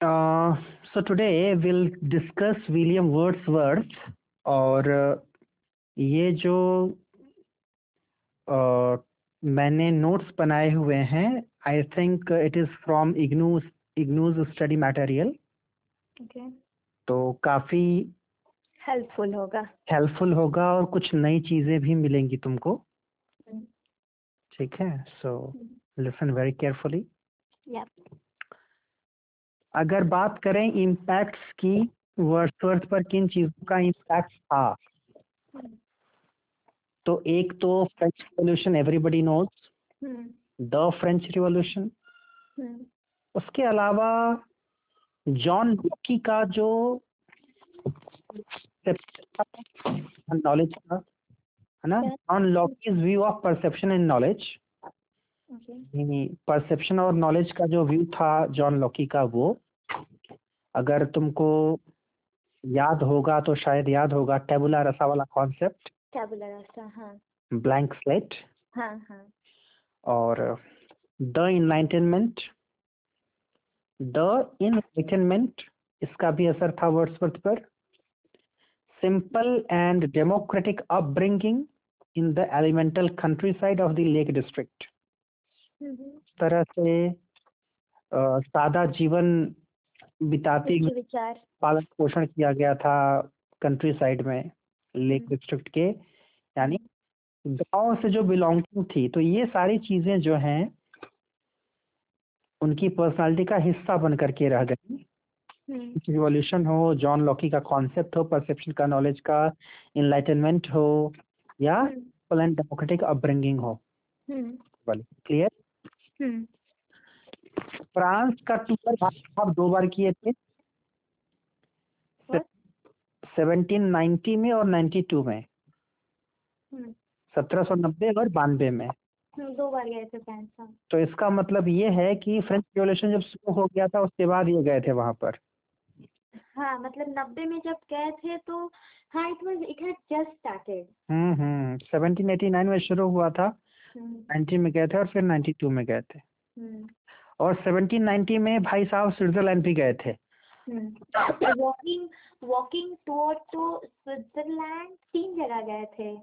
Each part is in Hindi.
Uh, so today we'll discuss William Wordsworth और ये जो uh, मैंने नोट्स बनाए हुए हैं I think it is from IGNOU's IGNOU's study material. तो काफ़ी हेल्पफुल होगा। हेल्पफुल होगा और कुछ नई चीज़ें भी मिलेंगी तुमको। हम्म, ठीक है? So listen very carefully. अगर बात करें इम्पैक्ट्स की वर्ड्सवर्थ पर किन चीज़ों का इम्पैक्ट था? तो एक तो French revolution everybody knows the French revolution उसके अलावा जॉन लॉकी का जो नॉलेज का है ना? John Locke's view of perception and knowledge perception और नॉलेज का जो व्यू था जॉन लॉकी का वो अगर तुमको याद होगा तो शायद याद होगा टेबुला रसा वाला कॉन्सेप्ट टैबुलर रास्ता हाँ। ब्लैंक स्लेट हाँ हाँ। और द इनलाइटनमेंट द इनलाइटनमेंट इसका भी असर था वर्ड्सवर्थ पर। Simple and democratic upbringing in the elemental countryside of the lake district तरह से सादा जीवन बिताते विचार। पालन पोषण किया गया था कंट्री साइड में लेक हम्म। डिस्ट्रिक्ट के यानी गाँव से जो बिलोंगिंग थी तो ये सारी चीज़ें जो हैं उनकी पर्सनालिटी का हिस्सा बन करके रह गई। हम्म, रिवॉल्यूशन हो जॉन लॉकी का कॉन्सेप्ट हो परसेप्शन का नॉलेज का इनलाइटनमेंट हो या हम्म, फुल डेमोक्रेटिक अपब्रिंगिंग हो। हम्म, क्लियर हम्म, फ्रांस का टूर आप दो बार किए थे? सेवनटीन 1790 में और 92 में। सत्रह सौ नब्बे और बानवे में। हम्म, दो बार गए थे फ्रेंड्स हाँ। तो इसका मतलब ये है कि फ्रेंच रिवॉल्यूशन जब शुरू हो गया था उसके बाद ये गए थे वहाँ पर। हाँ मतलब नब्बे में जब गए थे तो हाँ it was it had just started hmm hmm. 1789 में शुरू हुआ था। 90 में गए थे और फिर 92 में गए थे। और 1790 में भाई साहब स्विट्जरलैंड भी गए थे। Walking walking tour to Switzerland तीन जगह गए थे।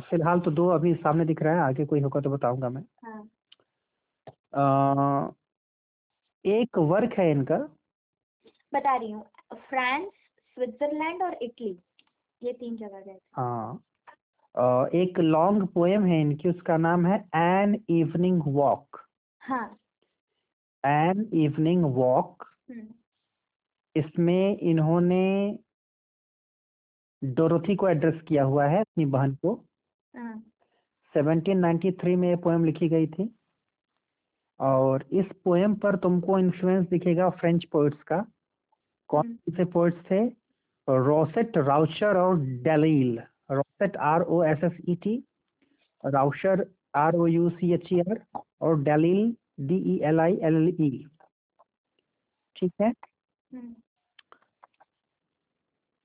फ़िलहाल तो दो अभी सामने दिख रहा है आगे कोई होगा तो बताऊँगा मैं। हाँ। एक वर्क है इनका। बता रही हूँ फ्रांस स्विट्जरलैंड और इटली ये तीन जगह गए थे। हाँ। एक लॉन्ग पोएम है इनकी उसका नाम है एन इवनिंग वॉक हाँ। एन इवनिंग वॉक इसमें इन्होंने डोरोथी को एड्रेस किया हुआ है अपनी बहन को। हाँ। 1793 में ये पोएम लिखी गई थी। और इस पोएम पर तुमको इन्फ्लुएंस दिखेगा फ्रेंच पोइट्स का। कौन हम्म, से पोइट्स थे? रोसेट राउचर और Delille Rosset R O S S E T Roucher R O U C H E R और Delille D E L I L L E ठीक है? हम्म,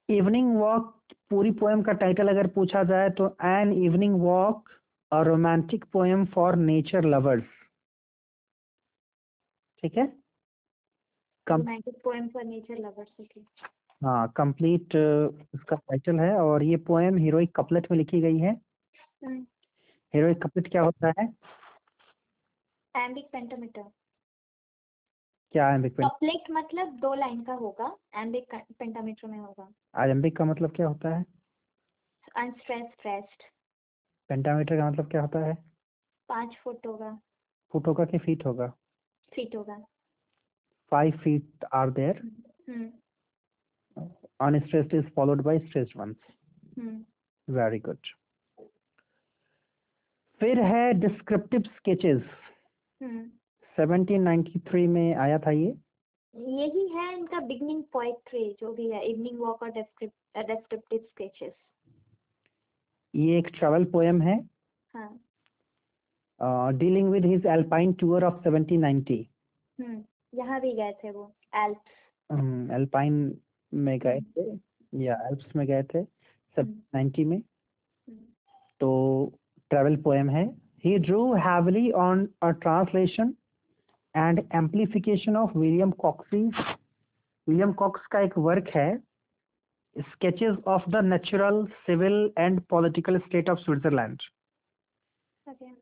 इवनिंग वॉक पूरी पोएम का टाइटल अगर पूछा जाए तो an evening walk a romantic poem for nature lovers ठीक है? Poem for nature हाँ कंप्लीट इसका टाइटल है और ये पोएम हीरोइक कपलेट में लिखी गई है। हम्म, हीरोइक कपलेट क्या होता है? एम्बिक पेंटामीटर क्या आयम्बिक कपलेट मतलब दो लाइन का होगा एम्बिक पेंटामीटर में होगा। आयम्बिक का मतलब क्या होता है? अनस्ट्रेस फ्रेस्ट पेंटामीटर का मतलब क्या होता है? पाँच फुट होगा। फुट होगा कि फीट होगा? फीट होगा। Five feet are there unstressed is followed by stressed ones very good फिर है डिस्क्रिप्टिव स्केचेस हम्म। 1793 में आया था ये। यही है इनका बिगनिंग पोएट्री जो भी है इवनिंग वॉक और डिस्क्रिप्टिव स्केचेस ये एक ट्रैवल पोएम है। हाँ। Dealing with his alpine tour of 1790 hmm यहाँ भी गए थे वो एल्प्स एल्पाइन में गए थे या एल्प्स में गए थे हम्म। 1790 में। हम्म, तो ट्रैवल पोएम है। He drew heavily on a translation and amplification of William Coxe William Coxe का एक वर्क है। Sketches of the natural civil and political state of Switzerland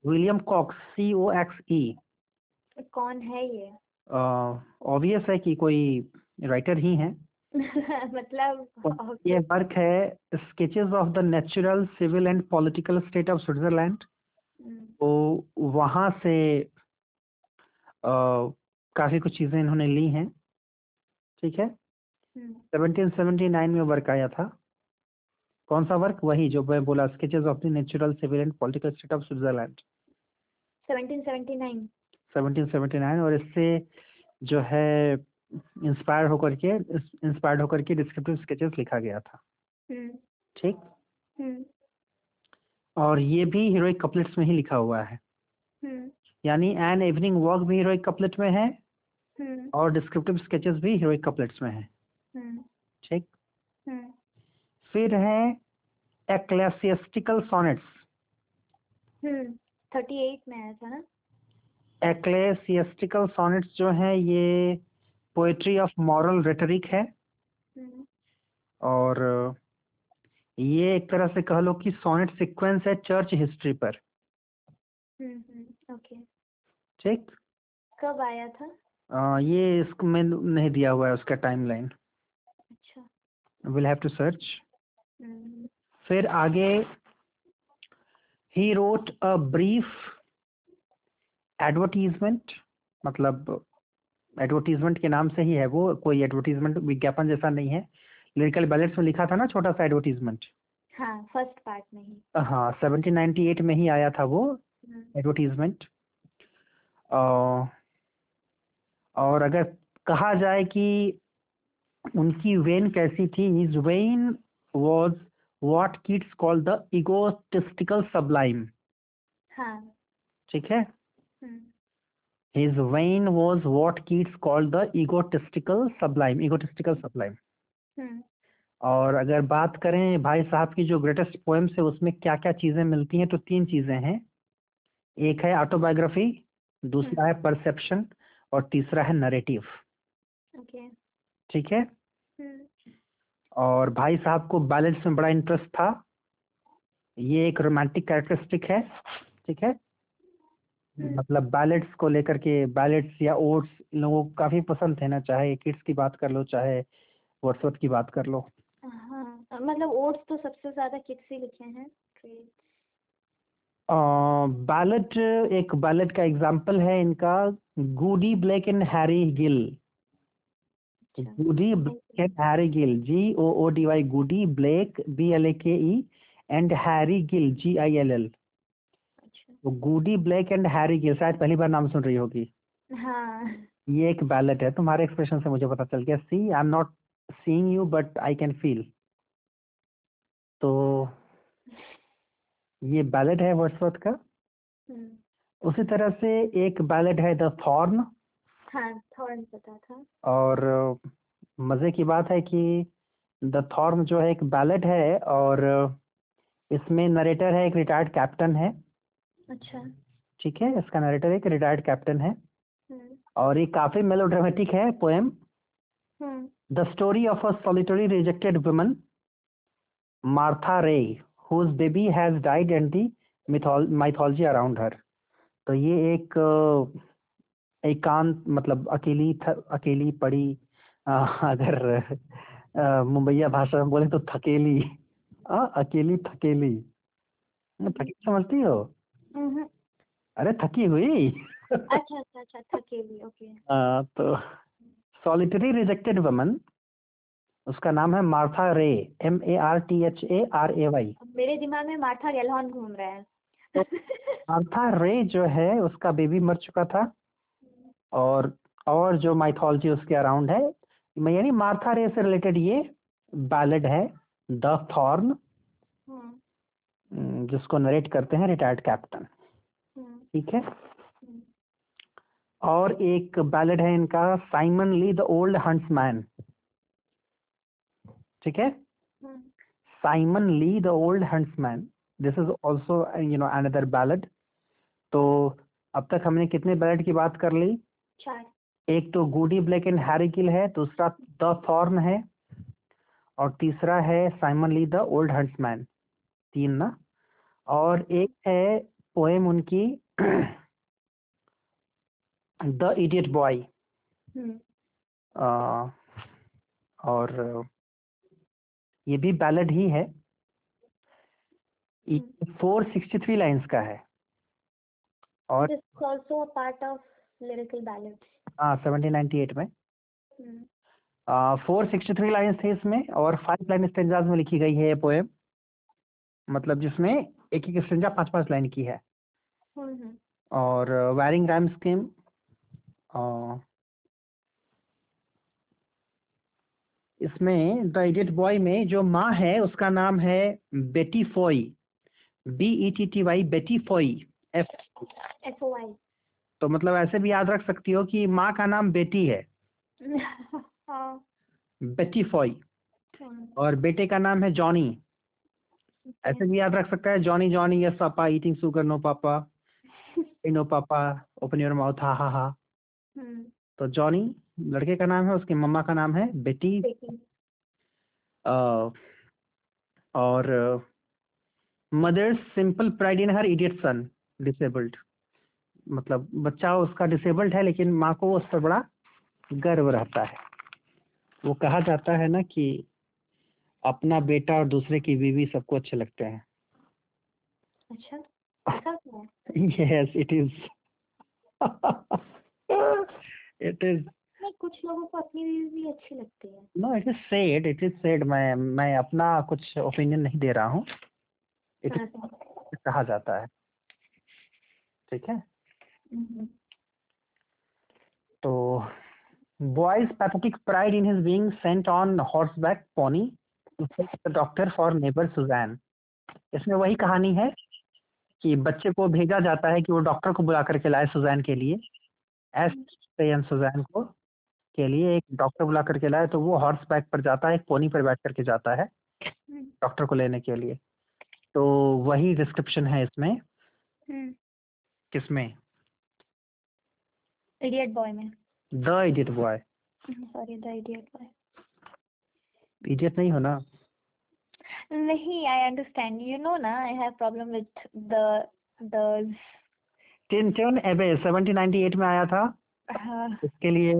William Coxe C O X E कौन है ये? ऑब्वियस uh, है कि कोई राइटर ही है। मतलब ये वर्क है sketches of the natural civil and political state of Switzerland. Hmm, तो वहाँ से काफ़ी कुछ चीज़ें इन्होंने ली हैं ठीक है? हम्म, 1779 में वर्क आया था। कौन सा वर्क? वही जो मैं बोला sketches of the natural civil and political state of Switzerland. 1779 1779 और इससे जो है इंस्पायर होकर के इंस्पायर्ड होकर के डिस्क्रिप्टिव स्केचेस लिखा गया था। हम्म, ठीक? हम्म, और ये भी हीरोइक कपलेट्स में ही लिखा हुआ है। हम्म, यानी एन इवनिंग वॉक भी हीरोइक कपलेट में है हम्म, और डिस्क्रिप्टिव स्केचेस भी हीरोइक कपलेट्स में है। हम्म, ठीक? फिर है एक्लेसियस्टिकल सॉनेट्स हम्म, 38 में था ना? एक्लेसियस्टिकल सॉनेट्स जो है ये पोएट्री ऑफ़ मॉरल रेटरिक है। हम्म, और ये एक तरह से कह लो कि सोनेट सीक्वेंस है चर्च हिस्ट्री पर। ओके ठीक? कब आया था? अ, ये इसको में नहीं दिया हुआ है उसका टाइमलाइन अच्छा। विल हैव टू सर्च फिर आगे he wrote a brief advertisement मतलब एडवर्टीजमेंट के नाम से ही है वो कोई एडवर्टीजमेंट विज्ञापन जैसा नहीं है। लिरिकल बैलेट्स में लिखा था ना छोटा सा एडवर्टीजमेंट हाँ फ़र्स्ट पार्ट में ही। हाँ 1798 में ही आया था वो हम्म, एडवर्टीजमेंट और अगर कहा जाए कि उनकी वेन कैसी थी his vein was what Keats call the egotistical sublime हाँ। ठीक है? हम्म, his vein was what Keats call the egotistical sublime egotistical sublime hmm, और अगर बात करें भाई साहब की जो ग्रेटेस्ट पोएम्स है उसमें क्या क्या चीज़ें मिलती हैं तो तीन चीज़ें हैं। एक है ऑटोबायोग्राफी दूसरा है परसेप्शन और तीसरा है नरेटिव ठीक है? हम्म, और भाई साहब को बैलेंस में बड़ा इंटरेस्ट था। ये एक रोमांटिक कैरेक्टरिस्टिक है। ठीक है? मतलब बैलेट्स को लेकर के बैलेट्स या ओट्स इन लोगों को काफ़ी पसंद थे ना चाहे किड्स की बात कर लो चाहे वर्ड्सवर्थ की बात कर लो। हाँ मतलब ओट्स तो सबसे ज़्यादा किड्स ही लिखे हैं. बैलेट एक बैलेट का एग्ज़ाम्पल है इनका Goody Blake and Harry Gill Goody Blake and Harry Gill G O O D Y Goody Blake B L A K E and Harry Gill G I L L तो Goody Blake and Harry Gill शायद पहली बार नाम सुन रही होगी। हाँ। ये एक बैलेट है तुम्हारे एक्सप्रेशन से मुझे पता चल गया। See I am not seeing you but I can feel तो ये बैलेट है वर्ड्सवर्थ का। हम्म, उसी तरह से एक बैलेट है द थॉर्न हाँ थॉर्न पता था। और मज़े की बात है कि द थॉर्न जो है एक बैलेट है और इसमें नरेटर है एक रिटायर्ड कैप्टन है। अच्छा। ठीक है इसका नरेटर एक रिटायर्ड कैप्टन है। हम्म, और ये काफ़ी मेलोड्रामेटिक है poem the story of a solitary rejected woman Martha Ray whose baby has died and the mythology around her तो ये एक एकांत मतलब अकेली थ, अकेली पड़ी अ, अगर मुंबईया भाषा में बोले तो थकेली। अ, अकेली थकेली। थकी समझती हो? अरे थकी हुई? अच्छा अच्छा अच्छा थकेली ओके अ, तो सॉलिटरी रिजेक्टेड वमन उसका नाम है Martha Ray M A R T H A R A Y मेरे दिमाग में मार्था गेलहॉर्न घूम रहा है। मार्था रे जो है उसका बेबी मर चुका था। और और जो माइथोलॉजी उसके अराउंड है यानी मार्था रे से रिलेटेड ये बैलेड है द थॉर्न जिसको नरेट करते हैं रिटायर्ड कैप्टन हम्म, ठीक है? हम्म, और एक बैलेड है इनका Simon Lee the old huntsman ठीक है? हम्म, Simon Lee the old huntsman this is also you know another ballad तो अब तक हमने कितने बैलेड की बात कर ली? एक तो Goody Blake and Harry Gill है दूसरा द थॉर्न है और तीसरा है Simon Lee the old huntsman तीन ना। और एक है पोएम उनकी द इडियट बॉय और ये भी बैलेड ही है। फोर सिक्सटी थ्री लाइन्स का है। और this is also a part of हाँ सेवनटीन नाइनटी एट में फोर सिक्सटी थ्री लाइन्स थे इसमें और फाइव लाइन स्टेंजाज में लिखी गई है ये पोएम मतलब जिसमें एक एक स्टेंजा पाँच पाँच लाइन की है। हम्म और वायरिंग रैम स्कीम इसमें द इडियट बॉय में जो माँ है उसका नाम है Betty Foy B E T T Y Betty Foy F F O I तो मतलब ऐसे भी याद रख सकती हो कि माँ का नाम बेटी है। हाँ। बेटी फॉय हम्म, और बेटे का नाम है जॉनी। ऐसे भी याद रख सकता है Johnny Johnny yes papa eating sugar no papa no papa open your mouth ha ha ha. हम्म। तो जॉनी लड़के का नाम है उसकी मम्मा का नाम है बेटी। बेटी। और mother's simple pride in her idiot son disabled. मतलब बच्चा उसका डिसेबल्ड है लेकिन माँ को उस पर बड़ा गर्व रहता है। वो कहा जाता है ना कि अपना बेटा और दूसरे की बीवी सबको अच्छे लगते हैं। अच्छा ऐसा क्या yes it is it is नहीं कुछ लोगों को अपनी बीवी भी अच्छी लगती है। No it is said it is said मैं मैं अपना कुछ ओपिनियन नहीं दे रहा हूँ। इट। कहा जाता है। ठीक है? तो boy's pathetic pride in his being sent on horseback pony to for neighbour Suzanne. इसमें वही कहानी है कि बच्चे को भेजा जाता है कि वो डॉक्टर को बुला करके लाए सुजैन के लिए। एस एम सुजैन को के लिए एक डॉक्टर बुला करके लाए तो वो हॉर्स बैक पर जाता है एक पोनी पर बैठ करके जाता है डॉक्टर को लेने के लिए। तो वही डिस्क्रिप्शन है इसमें। हम्म। किसमें? इडियट बॉय में। The idiot boy sorry the idiot boy idiot नहीं हो ना? नहीं आई अंडरस्टैंड यू नो ना I have problem with the the Tintern Abbey 1798 में आया था। हाँ। इसके लिए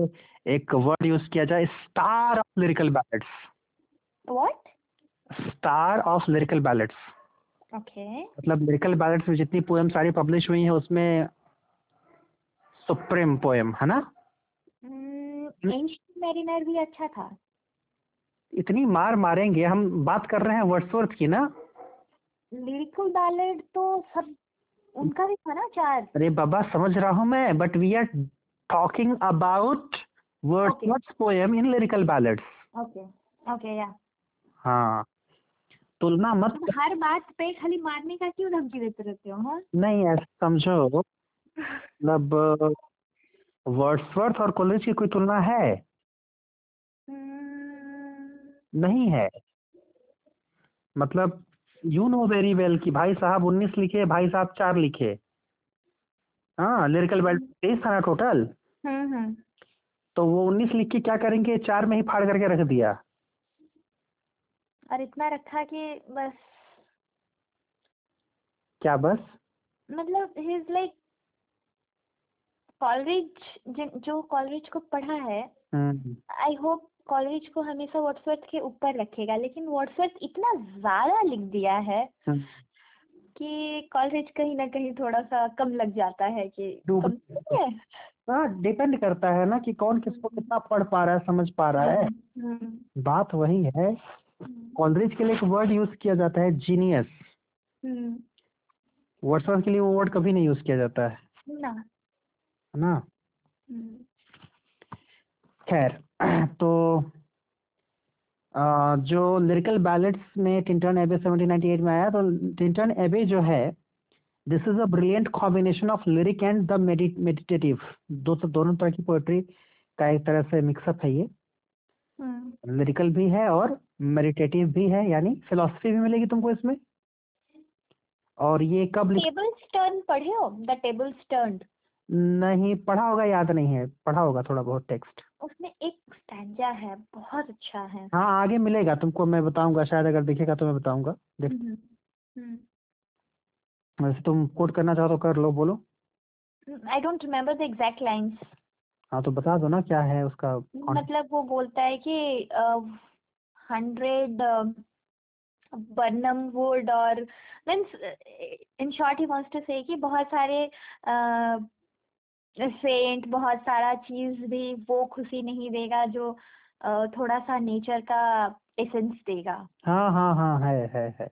एक वर्ड यूज़ किया जाए star of lyrical ballads what star of lyrical ballads okay मतलब लिरिकल बैलेट्स में जितनी पोएम सारी पब्लिश हुई हैं उसमें सुप्रीम पोएम है ना? एंशियंट मैरिनर भी अच्छा था। इतनी मार मारेंगे हम बात कर रहे हैं वर्ड्सवर्थ की ना? लिरिकल बैलेड तो सब उनका भी था ना चार। अरे बाबा समझ रहा हूँ मैं but we are talking about Wordsworth poem in lyrical ballads okay okay या हाँ तुलना मत तुम हर बात पे खाली मारने का क्यों धमकी देते रहते हो हाँ? नहीं ऐसा समझो। मतलब वर्ड्सवर्थ और कॉलेज की कोई तुलना है? हम्म, नहीं है। मतलब यू नो वेरी वेल कि भाई साहब उन्नीस लिखे भाई साहब चार लिखे। हाँ लिरिकल बेल्ट तेईस था ना टोटल हम्म हम्म। तो वो उन्नीस लिख के क्या करेंगे? चार में ही फाड़ करके रख दिया। और इतना रखा कि बस। क्या बस? मतलब ही इज़ लाइक कॉलरिज जो कॉलरिज को पढ़ा है हम्म, आई होप कॉलरिज को हमेशा व्हाट्सवर्थ के ऊपर रखेगा लेकिन व्हाट्सवर्थ इतना ज़्यादा लिख दिया है हम्म। कि कॉलरिज कहीं ना कहीं थोड़ा सा कम लग जाता है कि है। हाँ डिपेंड करता है ना कि कौन किसको कितना पढ़ पा रहा है समझ पा रहा है। हम्म, बात वही है कॉलरेज के लिए एक वर्ड यूज़ किया जाता है जीनियस हम्म, वर्ड्सवर्थ के लिए वो वर्ड कभी नहीं यूज़ किया जाता है। ना। ना? हम्म, खैर। तो जो लिरिकल बैलेट्स में टिंटन एबे 1798 में आया तो टिंटन एबे जो है this is a brilliant combination of lyric and the meditative दो तो दोनों तरह की पोएट्री का एक तरह से मिक्सअप है ये। हम्म। लिरिकल भी है और मेडिटेटिव भी है यानी फिलोसफी भी मिलेगी तुमको इसमें। और ये कब लिख टेबल स्टर्न पढ़े हो? द टेबल स्टर्न नहीं पढ़ा होगा याद नहीं है। पढ़ा होगा थोड़ा बहुत टेक्स्ट उसमें एक है बहुत अच्छा है। हाँ आगे मिलेगा तुमको मैं बताऊँगा शायद अगर दिखेगा तो मैं बताऊँगा। देख। हम्म, हम्म। वैसे तुम कोट करना चाहो तो कर लो बोलो। I don't remember the exact lines हाँ तो बता दो ना क्या है उसका मतलब वो बोलता है कि हंड्रेड बर्नम वुड और means in short he wants to say कि बहुत सारे सेंट बहुत सारा चीज़ भी वो खुशी नहीं देगा जो थोड़ा सा नेचर का एसेंस देगा। हाँ हाँ हाँ है है है।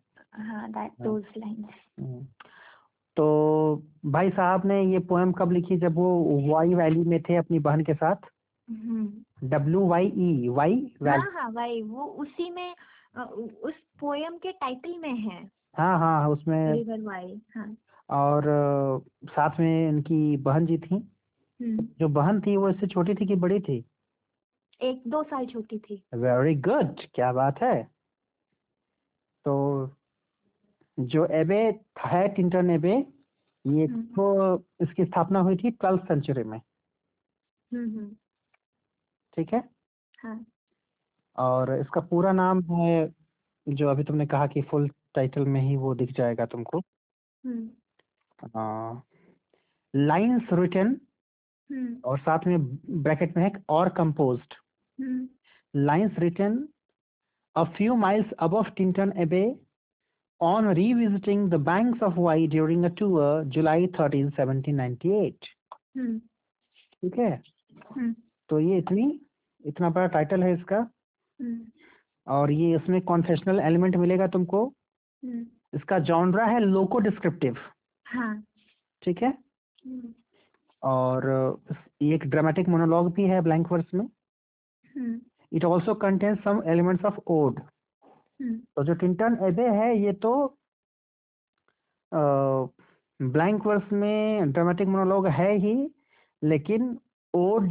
हाँ दैट हाँ। Those lines hmm. तो भाई साहब ने ये पोएम कब लिखी? जब वो वाई वैली में थे अपनी बहन के साथ? डब्ल्यू वाई ई वाई हाँ वैली हाँ भाई वो उसी में उस पोएम के टाइटल में है। हाँ हाँ हाँ, उसमें रिवर वाई हाँ। और साथ में इनकी बहन जी थी। जो बहन थी वो इससे छोटी थी कि बड़ी थी? एक दो साल छोटी थी। वेरी गुड क्या बात है। तो जो एबे है टिंटन एबे ये हम्म। तो इसकी स्थापना हुई थी ट्वेल्थ सेंचुरी में। हम्म हम्म, ठीक है? हाँ। और इसका पूरा नाम है जो अभी तुमने कहा कि फुल टाइटल में ही वो दिख जाएगा तुमको। हम्म। लाइंस रिटन हम्म और साथ में ब्रैकेट में है और composed hmm. Lines written a few miles above Tinton Abbey on revisiting the banks of Wye during a tour July 13, 1798. Hmm. ठीक है? हम्म। तो ये इतनी इतना बड़ा टाइटल है इसका। हम्म। और ये इसमें कॉन्फेशनल एलिमेंट मिलेगा तुमको। हम्म, इसका जॉनरा है लोको डिस्क्रिप्टिव हाँ। ठीक है? हम्म। और ये एक ड्रामेटिक मोनोलॉग भी है ब्लैंक वर्स में। It also contain some elements of ode तो जो टिंटन एबे है ये तो ब्लैंक वर्स में ड्रामेटिक मोनोलॉग है ही लेकिन ओड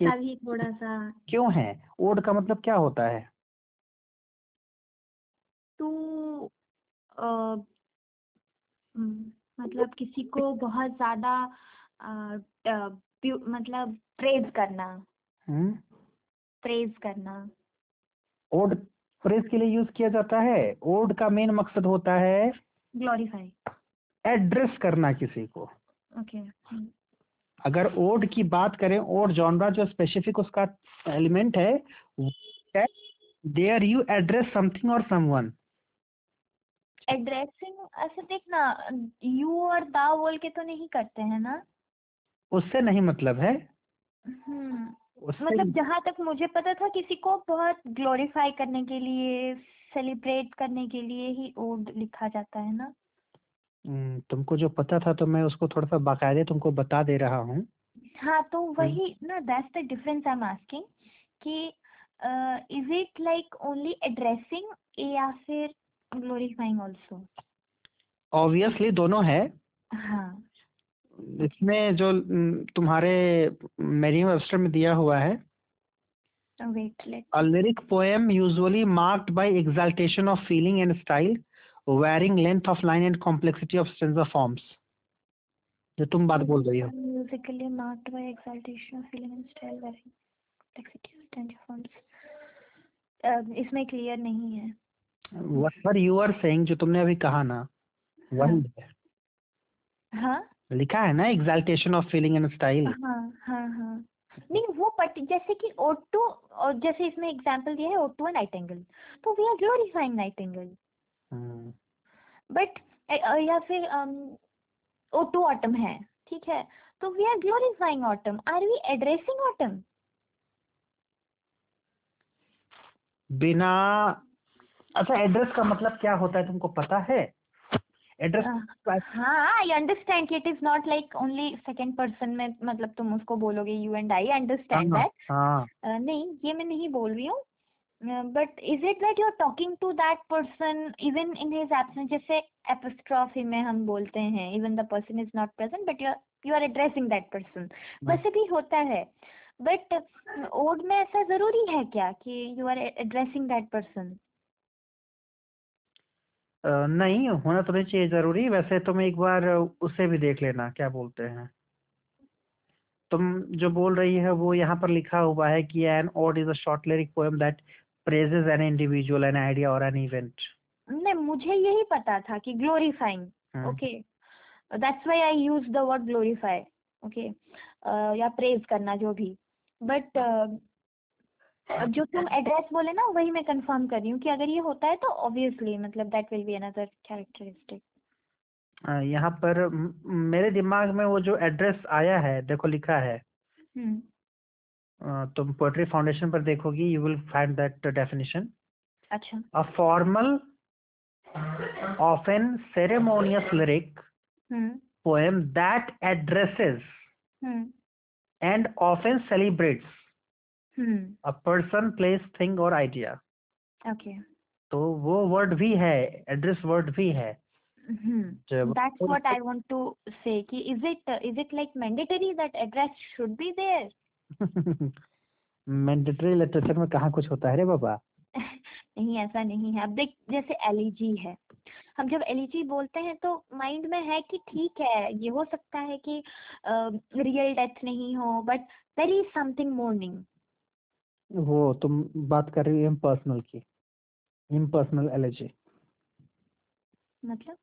के थोड़ा सा क्यों है? ओड का मतलब क्या होता है? तू अ, हम्म, मतलब किसी को बहुत ज़्यादा मतलब प्रेज करना। हम्म? प्रेज करना। ओड फ्रेज के लिए यूज़ किया जाता है। ओड का मेन मकसद होता है ग्लोरीफाई एड्रेस करना किसी को। ओके अगर ओड की बात करें ओड जॉनरा जो स्पेसिफिक उसका एलिमेंट है देयर यू एड्रेस समथिंग और समवन एड्रेसिंग ऐसे देखना यू और दा बोल के तो नहीं करते हैं ना? उससे नहीं मतलब है। हम्म उससे मतलब जहाँ तक मुझे पता था किसी को बहुत ग्लोरीफाई करने के लिए सेलिब्रेट करने के लिए ही ओड लिखा जाता है ना। हम्म, तुमको जो पता था तो मैं उसको थोड़ा सा बाकायदे तुमको बता दे रहा हूँ। हाँ तो वही ना that's the difference I am asking कि is it like only addressing या फिर ग्लोरीफाइंग आल्सो ऑब्वियसली दोनों है। हाँ। इसमें जो तुम्हारे मेरियम वेबस्टर में दिया हुआ है। Lyric poem usually marked by exaltation of feeling and style varying length of line and complexity of stanza of forms जो तुम बात बोल रही हो। म्यूजिकली इसमें क्लियर नहीं है। व्हाट जो तुमने अभी कहा ना? वन हाँ? लिखा है ना exaltation of feeling and style हाँ हाँ हाँ। नहीं वो पट जैसे कि ओटो और जैसे इसमें एग्जांपल दिया है ओटो एंड नाइटिंगेल तो we are glorifying nightingale but या फिर ओटो ऑटम है ठीक है? तो we are glorifying autumn are we addressing autumn बिना अच्छा एड्रेस का मतलब क्या होता है तुमको पता है? एड्रेस हाँ I understand it is not like only second person में मतलब तुम उसको बोलोगे you and I understand that नहीं ये मैं नहीं बोल रही हूँ। But is it that you are talking to that person even in his absence जैसे एपिस्ट्रॉफी में हम बोलते हैं even the person is not present but you you are addressing that person वैसे भी होता है बट ओड में ऐसा ज़रूरी है क्या कि you are addressing that person नहीं होना तो नहीं चाहिए ज़रूरी। वैसे तुम एक बार उसे भी देख लेना क्या बोलते हैं। तुम जो बोल रही है वो यहाँ पर लिखा हुआ है कि an ode is a short lyric poem that praises an individual an idea और एन इवेंट नहीं मुझे यही पता था कि glorifying hmm. Okay. That's why I use the word glorify okay. या प्रेज करना जो भी। बट जो तुम एड्रेस बोले ना वही मैं कंफर्म कर रही हूँ कि अगर ये होता है तो ऑब्वियसली मतलब that will be another characteristic यहाँ पर मेरे दिमाग में वो जो एड्रेस आया है देखो लिखा है। हम्म। तुम पोएट्री फाउंडेशन पर देखोगी you will find that definition अच्छा। A formal, often ceremonious lyric hmm. poem that addresses hmm. and often celebrates hmm. a person, place, thing or idea. Okay. तो वो वर्ड भी है एड्रेस वर्ड भी है। that's what I want to say कि is it is it like mandatory that address should be there? Mandatory literature में कहाँ कुछ होता है रे बाबा? नहीं ऐसा नहीं है। अब देख जैसे एलिजी है। हम जब एलिजी बोलते हैं तो माइंड में है कि ठीक है ये हो सकता है कि रियल uh, डेथ नहीं हो but there is something mourning वो तुम बात कर रही हो इम्पर्सनल की इम्पर्सनल एलर्जी मतलब?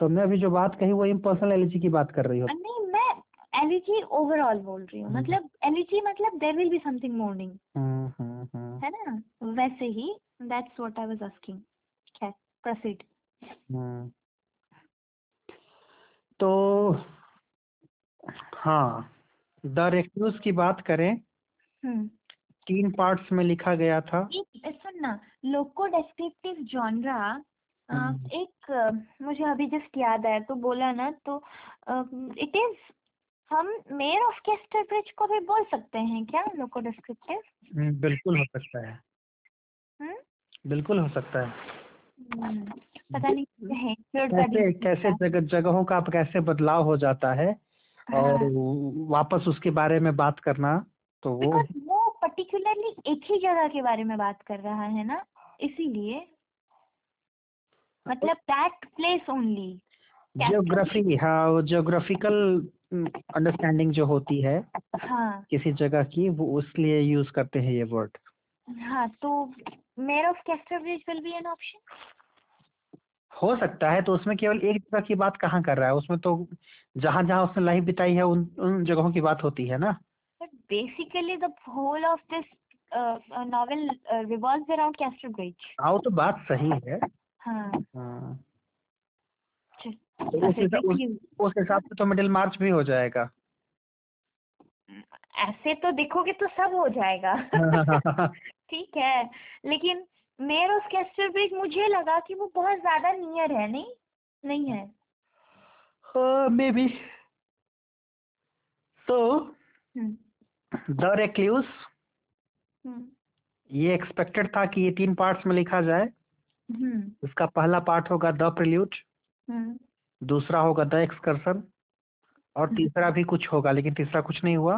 तुमने अभी जो बात कही वो इम्पर्सनल एलर्जी की बात कर रही हो। नहीं मैं एलिजी ओवरऑल बोल रही हूँ। हम्म। मतलब एलिजी मतलब there will be something mourning hmm hmm hmm. है ना? वैसे ही that's what I was asking proceed hmm. तो हाँ द रेक्यूज की बात करें। हम्म। तीन पार्ट्स में लिखा गया था। एक सुन ना लोको डेस्क्रिप्टिव जॉनरा। एक मुझे अभी जस्ट याद आया तो बोला ना तो it is hmm mayor of Casterbridge को भी बोल सकते हैं क्या लोको डेस्क्रिप्टिव हम्म, बिल्कुल हो सकता है। हम्म? बिल्कुल हो सकता है। हम्म, पता नहीं है कैसे कैसे। जगह जगहों का आप कैसे बदलाव हो जाता है और हाँ, वापस उसके बारे में बात करना तो वो एक ही जगह के बारे में बात कर रहा है ना? इसीलिए। मतलब दैट प्लेस ओनली जियोग्राफी हाँ जियोग्राफिकल अंडरस्टैंडिंग जो होती है हाँ। किसी जगह की वो उसलिए यूज़ करते हैं ये वर्ड हाँ तो mayor of Casterbridge will be an option हो सकता है तो उसमें केवल एक जगह की बात कहाँ कर रहा है? उसमें तो जहाँ जहाँ उसने लाइफ बिताई है उन उन जगहों की बात होती है ना? But basically, the whole of this novel uh, revolves around Castor Bridge. हाँ वो तो बात सही है। हाँ। हाँ, तो उस ऐसे हिसाब उस, हिसाब से तो मिडिल मार्च भी हो जाएगा। ऐसे तो देखोगे तो सब हो जाएगा। ठीक है लेकिन मेयर ऑफ़ कैस्टर ब्रिज मुझे लगा कि वो बहुत ज़्यादा नियर है नहीं? नहीं है। मे बी तो द हम्म, ये एक्सपेक्टेड था कि ये तीन पार्ट्स में लिखा जाए। हम्म, इसका पहला पार्ट होगा द प्रिल्यूट हम्म, दूसरा होगा द एक्सकर्सन और हम्म। तीसरा भी कुछ होगा लेकिन तीसरा कुछ नहीं हुआ।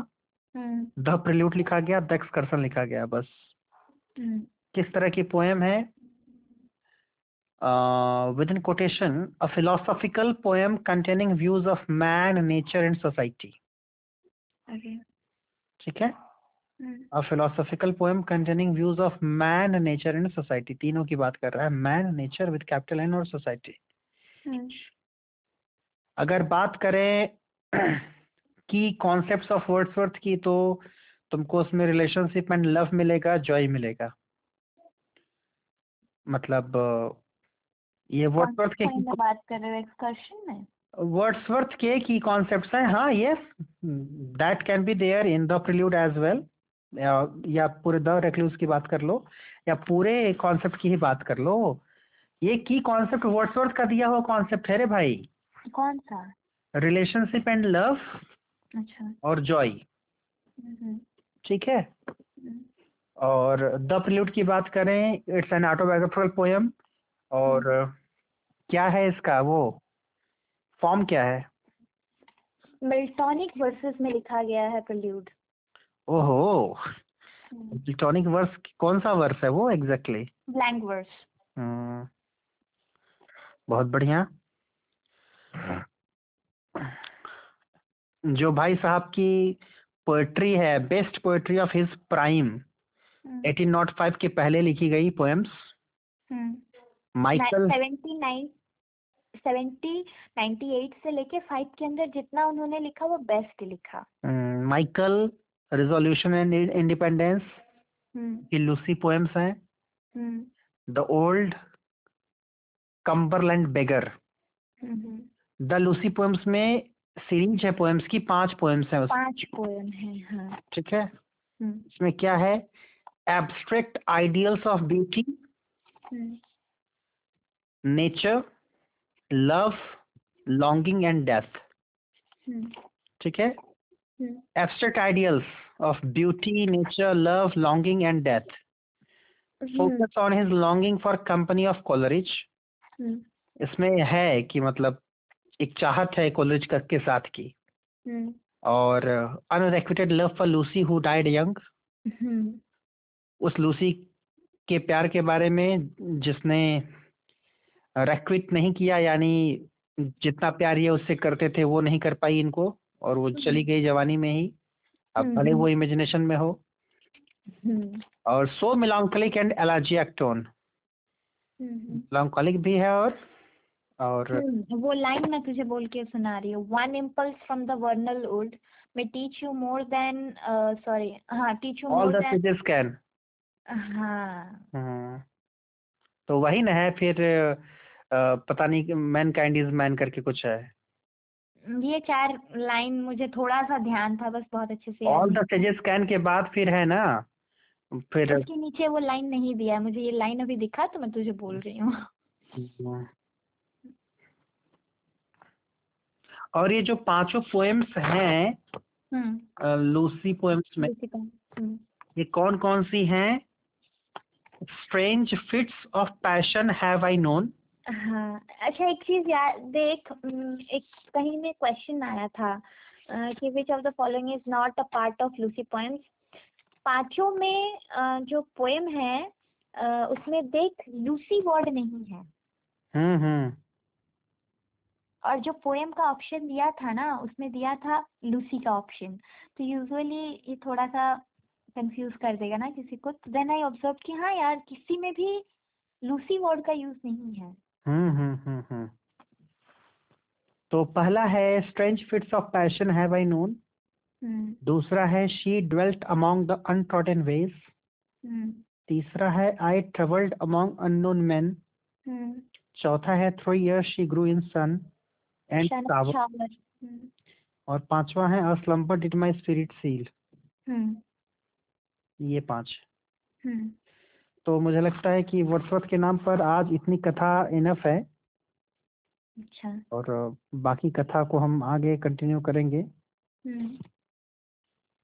हम्म, द प्रिल्यूट लिखा गया द एक्सकर्सन लिखा गया बस। हम्म, किस तरह की पोएम है? Within quotation a philosophical poem containing views of man nature and society ठीक है? हम्म, a philosophical poem containing views of man nature and society तीनों की बात कर रहा है। Man nature with capital N और सोसाइटी हम्म, अगर बात करें की कॉन्सेप्ट्स ऑफ़ वर्ड्सवर्थ की तो तुमको उसमें रिलेशनशिप एंड लव मिलेगा जॉय मिलेगा। मतलब ये वर्ड्सवर्थ के बात कर रहे हो एक्सकर्शन में? वर्ड्सवर्थ के की कॉन्सेप्ट्स हैं। हाँ yes that can be there in the prelude as well या पूरे द रेक्लूज की बात कर लो या पूरे कॉन्सेप्ट की ही बात कर लो ये की कॉन्सेप्ट वर्ड्सवर्थ का दिया हुआ कॉन्सेप्ट है रे भाई। कौन सा? रिलेशनशिप एंड लव अच्छा। और जॉय हम्म, ठीक है? हम्म, और द प्रिल्यूड की बात करें इट्स एन ऑटोबायोग्राफिकल पोएम और क्या है इसका वो? फॉर्म क्या है? मिल्टॉनिक वर्सेस में लिखा गया है प्रल्यूड ओहो। प्लेटोनिक वर्स कौन सा वर्स है वो एग्जैक्टली ब्लैंक वर्स बहुत बढ़िया। जो भाई साहब की पोएट्री है best poetry of his prime hmm, 1805 के पहले लिखी गई poems hmm. Michael seventy nine seventy ninety eight से लेके फाइव के अंदर जितना उन्होंने लिखा वो बेस्ट लिखा। माइकल रिजोल्यूशन एंड इंडिपेंडेंस की लूसी पोएम्स हैं। The old Cumberland beggar the Lucy poems में सीरीज़ है पोएम्स की पाँच पोएम्स हैं उसमें पाँच पोएम है हाँ। ठीक है? हम्म इसमें क्या है? Abstract ideals of beauty nature love longing and death ठीक है? हम्म। Abstract ideals of beauty nature love longing and death hmm. Focus on his longing for company of Coleridge hmm. इसमें है कि मतलब एक चाहत है कोलरिज का साथ की। हम्म। और unrequited love for Lucy who died young hmm. उस लूसी के प्यार के बारे में जिसने रेक्विट नहीं किया यानी जितना प्यार ये उससे करते थे वो नहीं कर पाई इनको। और वो चली गई जवानी में ही। अब हम्म, भले वो हम्म। इमेजिनेशन में हो। हम्म। और सो मिलांकलिक एंड एलाजियक टोन हम्म। मिलांकलिक भी है और और हम्म, वो लाइन मैं तुझे बोल के सुना रही हूँ। One impulse from the vernal wood teach you more than uh, sorry हाँ teach you all the sages can हाँ। तो वही ना है फिर अ, पता नहीं मैन काइंड इज़ मैन करके कुछ है। ये चार लाइन मुझे थोड़ा सा ध्यान था बस बहुत अच्छे से ऑल द नहीं सिजेस कैन के बाद फिर है ना? फिर उसके नीचे वो लाइन नहीं दिया है मुझे ये लाइन अभी दिखा तो मैं तुझे बोल रही हूँ। और ये जो पाँचों पोएम्स हैं हम्म। लूसी पोएम्स में उसी का हम्म। ये कौन कौन सी हैं? Strange fits of passion have I known हाँ अच्छा एक चीज़ याद देख एक कहीं में क्वेश्चन आया था कि which of the following is not a part of Lucy poems पाँचों में जो पोएम है उसमें देख लूसी वर्ड नहीं है। हम्म हम्म। और जो पोएम का ऑप्शन दिया था ना उसमें दिया था लूसी का ऑप्शन तो यूजुअली ये थोड़ा सा कंफ्यूज कर देगा ना किसी को। तो देन आई ऑब्ज़र्व कि हाँ यार किसी में भी लूसी वर्ड का यूज़ नहीं है। हम्म हम्म हम्म तो पहला है strange fits of passion have I known दूसरा है she dwelt among the untrodden ways तीसरा है I travelled among unknown men चौथा है three years she grew in sun and सावर और पांचवा है a slumber did my spirit seal ये पाँच। हम्म। तो मुझे लगता है कि वर्ड्सवर्थ के नाम पर आज इतनी कथा इनफ है। अच्छा। और बाकी कथा को हम आगे कंटिन्यू करेंगे। हम्म।